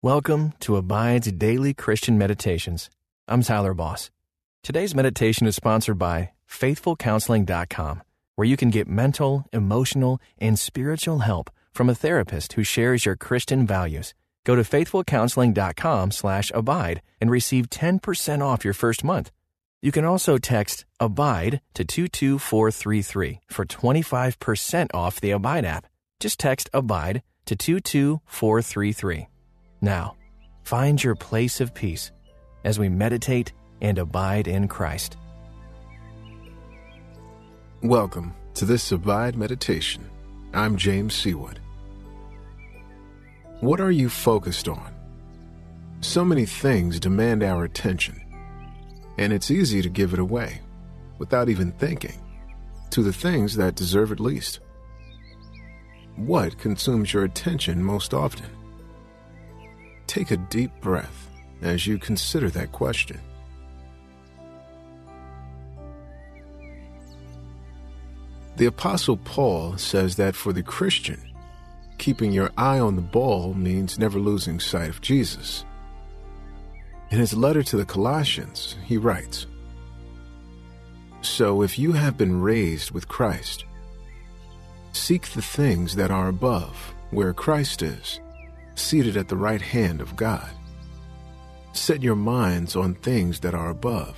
Welcome to Abide's Daily Christian Meditations. I'm Tyler Boss. Today's meditation is sponsored by FaithfulCounseling.com, where you can get mental, emotional, and spiritual help from a therapist who shares your Christian values. Go to FaithfulCounseling.com slash abide and receive 10% off your first month. You can also text ABIDE to 22433 for 25% off the Abide app. Just text ABIDE to 22433. Now, find your place of peace as we meditate and abide in Christ. Welcome to this Abide Meditation. I'm James Seawood. What are you focused on? So many things demand our attention, and it's easy to give it away without even thinking to the things that deserve it least. What consumes your attention most often? Take a deep breath as you consider that question. The Apostle Paul says that for the Christian, keeping your eye on the ball means never losing sight of Jesus. In his letter to the Colossians, he writes So if you have been raised with Christ, seek the things that are above, where Christ is, seated at the right hand of God. Set your minds on things that are above,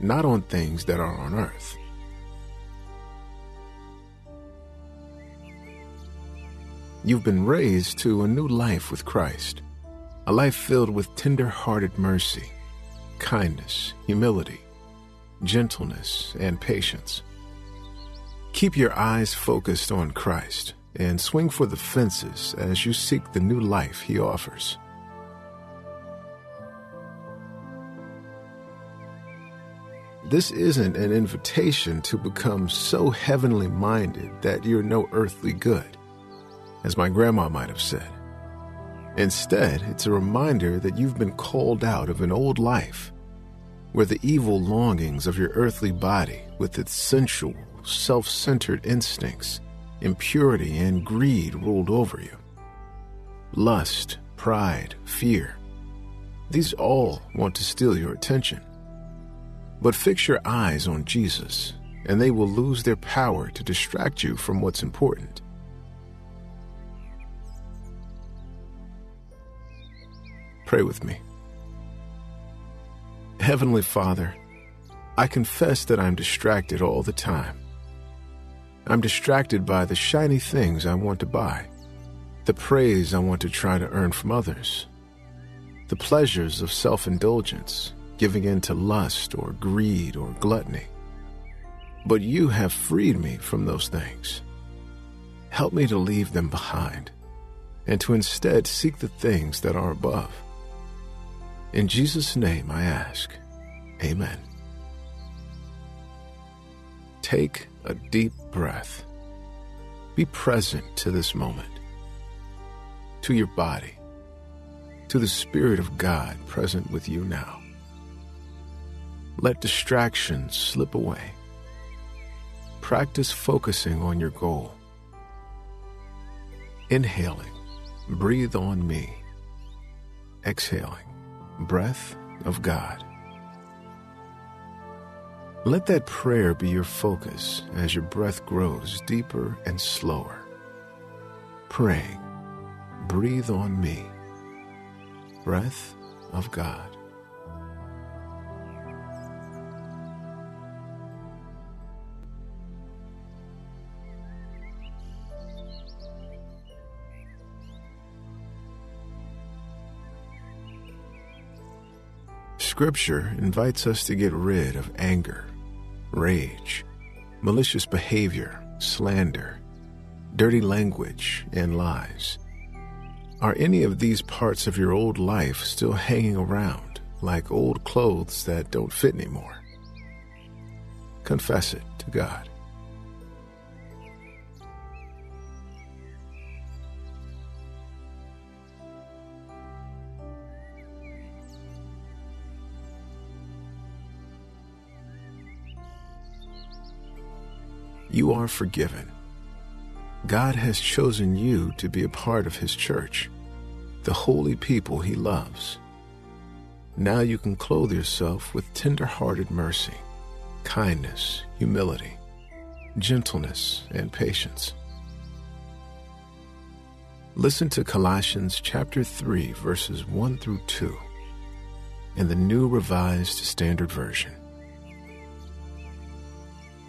not on things that are on earth. You've been raised to a new life with Christ, a life filled with tender hearted mercy, kindness, humility, gentleness, and patience. Keep your eyes focused on Christ and swing for the fences as you seek the new life He offers. This isn't an invitation to become so heavenly minded that you're no earthly good as my grandma might have said. Instead, it's a reminder that you've been called out of an old life where the evil longings of your earthly body, with its sensual, self centered instincts, impurity, and greed ruled over you. Lust, pride, fear. These all want to steal your attention. But fix your eyes on Jesus, and they will lose their power to distract you from what's important. Pray with me. Heavenly Father, I confess that I'm distracted all the time. I'm distracted by the shiny things I want to buy, the praise I want to try to earn from others, the pleasures of self indulgence, giving in to lust or greed or gluttony. But you have freed me from those things. Help me to leave them behind and to instead seek the things that are above. In Jesus' name I ask. Amen. Take a deep breath. Be present to this moment, to your body, to the Spirit of God present with you now. Let distractions slip away. Practice focusing on your goal. Inhaling, breathe on me. Exhaling breath of God. Let that prayer be your focus as your breath grows deeper and slower. Praying, breathe on me. Breath of God. Scripture invites us to get rid of anger, rage, malicious behavior, slander, dirty language, and lies. Are any of these parts of your old life still hanging around like old clothes that don't fit anymore? Confess it to God. You are forgiven. God has chosen you to be a part of His church, the holy people he loves. Now you can clothe yourself with tender-hearted mercy, kindness, humility, gentleness, and patience. Listen to Colossians chapter 3 verses 1 through 2 in the New Revised Standard Version.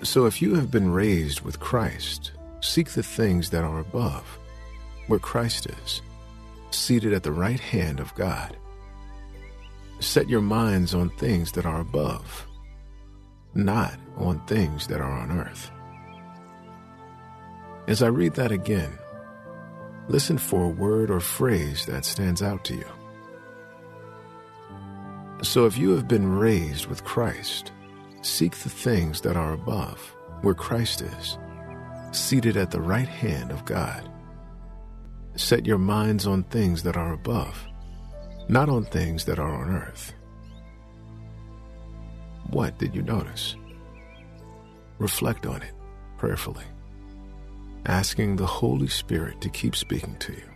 So if you have been raised with Christ, seek the things that are above, where Christ is, seated at the right hand of God. Set your minds on things that are above, not on things that are on earth. As I read that again, listen for a word or phrase that stands out to you. So if you have been raised with Christ, seek the things that are above, where Christ is, seated at the right hand of God. Set your minds on things that are above, not on things that are on earth. What did you notice? Reflect on it prayerfully, asking the Holy Spirit to keep speaking to you.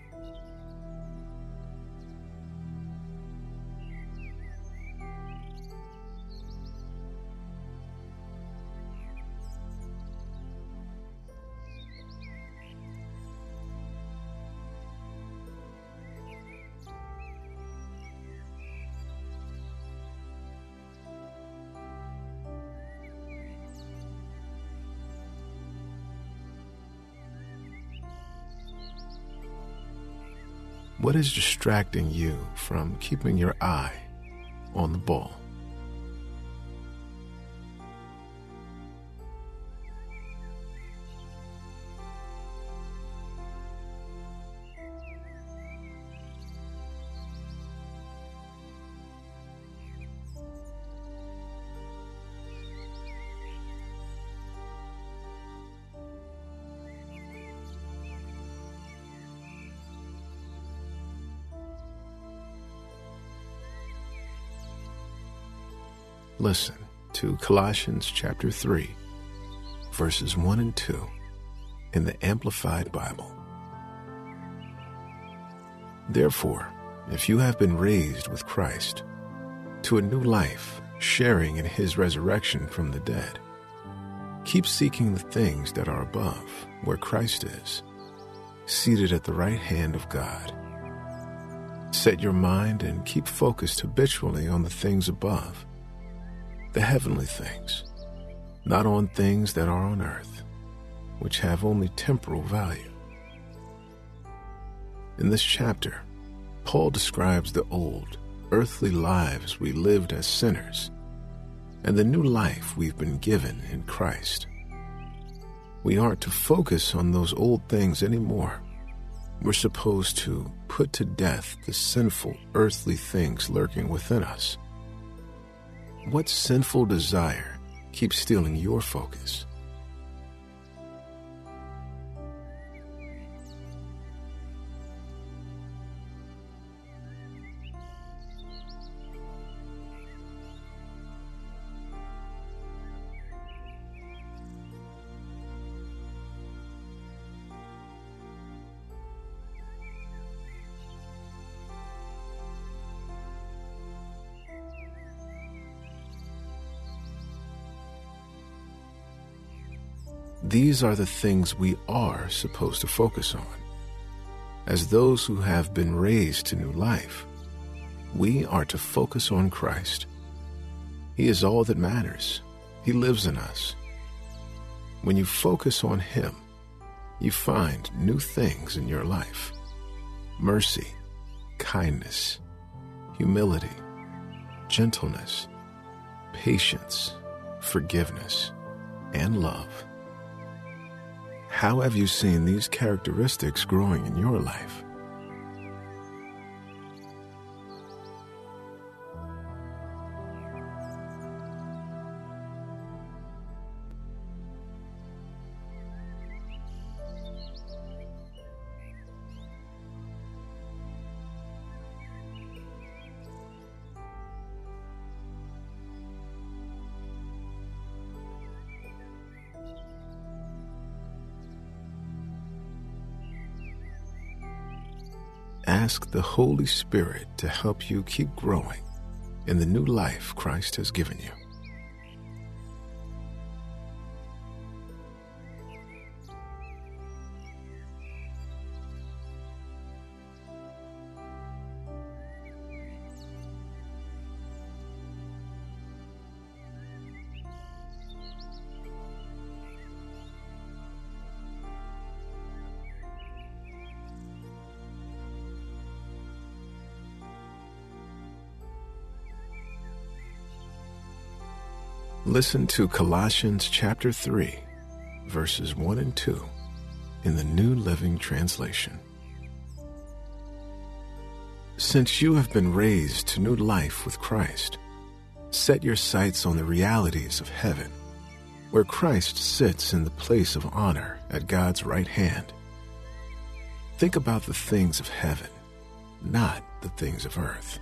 What is distracting you from keeping your eye on the ball? Listen to Colossians chapter 3, verses 1 and 2 in the Amplified Bible. Therefore, if you have been raised with Christ to a new life, sharing in his resurrection from the dead, keep seeking the things that are above, where Christ is, seated at the right hand of God. Set your mind and keep focused habitually on the things above the heavenly things, not on things that are on earth, which have only temporal value. In this chapter, Paul describes the old, earthly lives we lived as sinners and the new life we've been given in Christ. We aren't to focus on those old things anymore. We're supposed to put to death the sinful earthly things lurking within us what sinful desire keeps stealing your focus? These are the things we are supposed to focus on. As those who have been raised to new life, we are to focus on Christ. He is all that matters. He lives in us. When you focus on Him, you find new things in your life mercy, kindness, humility, gentleness, patience, forgiveness, and love. How have you seen these characteristics growing in your life? Ask the Holy Spirit to help you keep growing in the new life Christ has given you. Listen to Colossians chapter 3, verses 1 and 2 in the New Living Translation. Since you have been raised to new life with Christ, set your sights on the realities of heaven, where Christ sits in the place of honor at God's right hand. Think about the things of heaven, not the things of earth.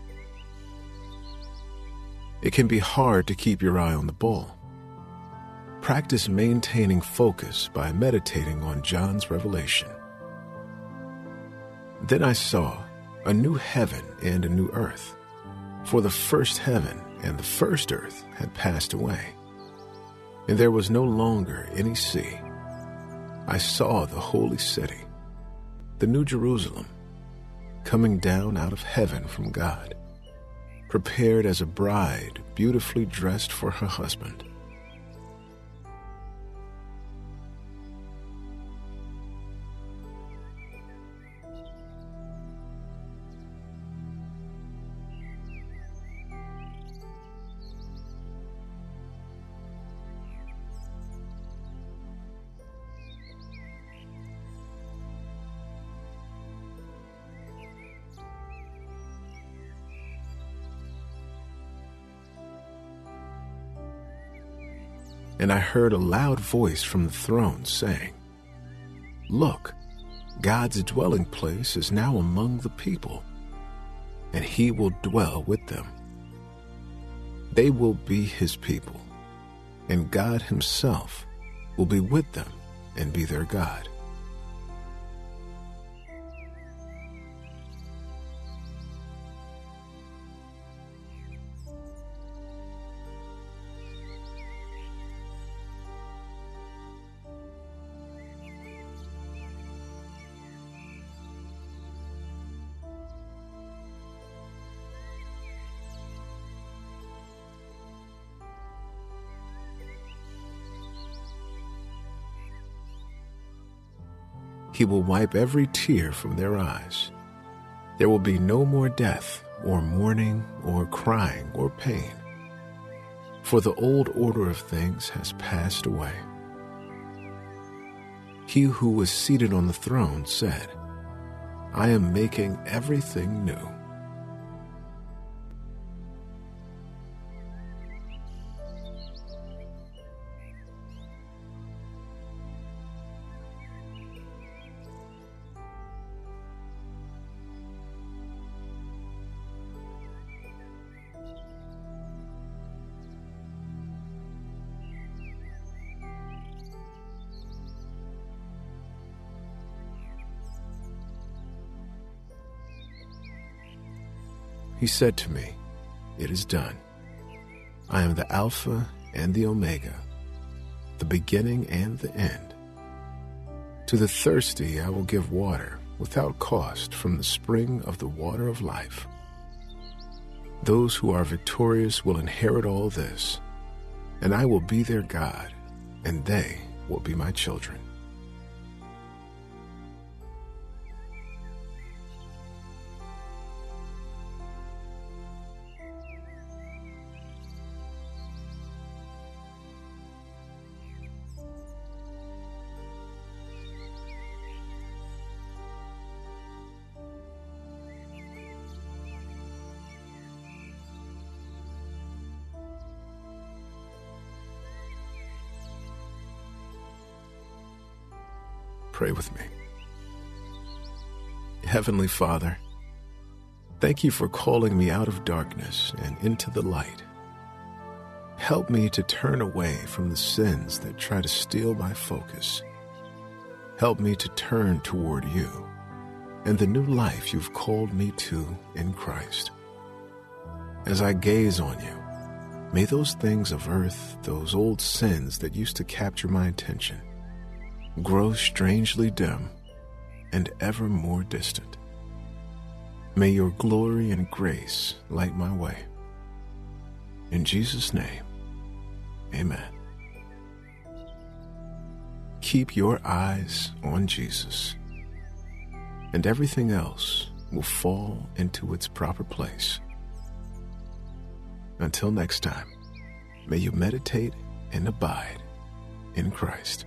It can be hard to keep your eye on the ball. Practice maintaining focus by meditating on John's revelation. Then I saw a new heaven and a new earth, for the first heaven and the first earth had passed away, and there was no longer any sea. I saw the holy city, the new Jerusalem, coming down out of heaven from God prepared as a bride beautifully dressed for her husband. And I heard a loud voice from the throne saying, Look, God's dwelling place is now among the people, and he will dwell with them. They will be his people, and God himself will be with them and be their God. He will wipe every tear from their eyes. There will be no more death, or mourning, or crying, or pain. For the old order of things has passed away. He who was seated on the throne said, I am making everything new. He said to me, It is done. I am the Alpha and the Omega, the beginning and the end. To the thirsty I will give water without cost from the spring of the water of life. Those who are victorious will inherit all this, and I will be their God, and they will be my children. Pray with me. Heavenly Father, thank you for calling me out of darkness and into the light. Help me to turn away from the sins that try to steal my focus. Help me to turn toward you. and the new life you've called me to in Christ. As I gaze on you, may those things of earth, those old sins that used to capture my attention, grow strangely dim and ever more distant. May your glory and grace light my way. In Jesus' name, amen. Keep your eyes on Jesus, and everything else will fall into its proper place. Until next time, may you meditate and abide in Christ.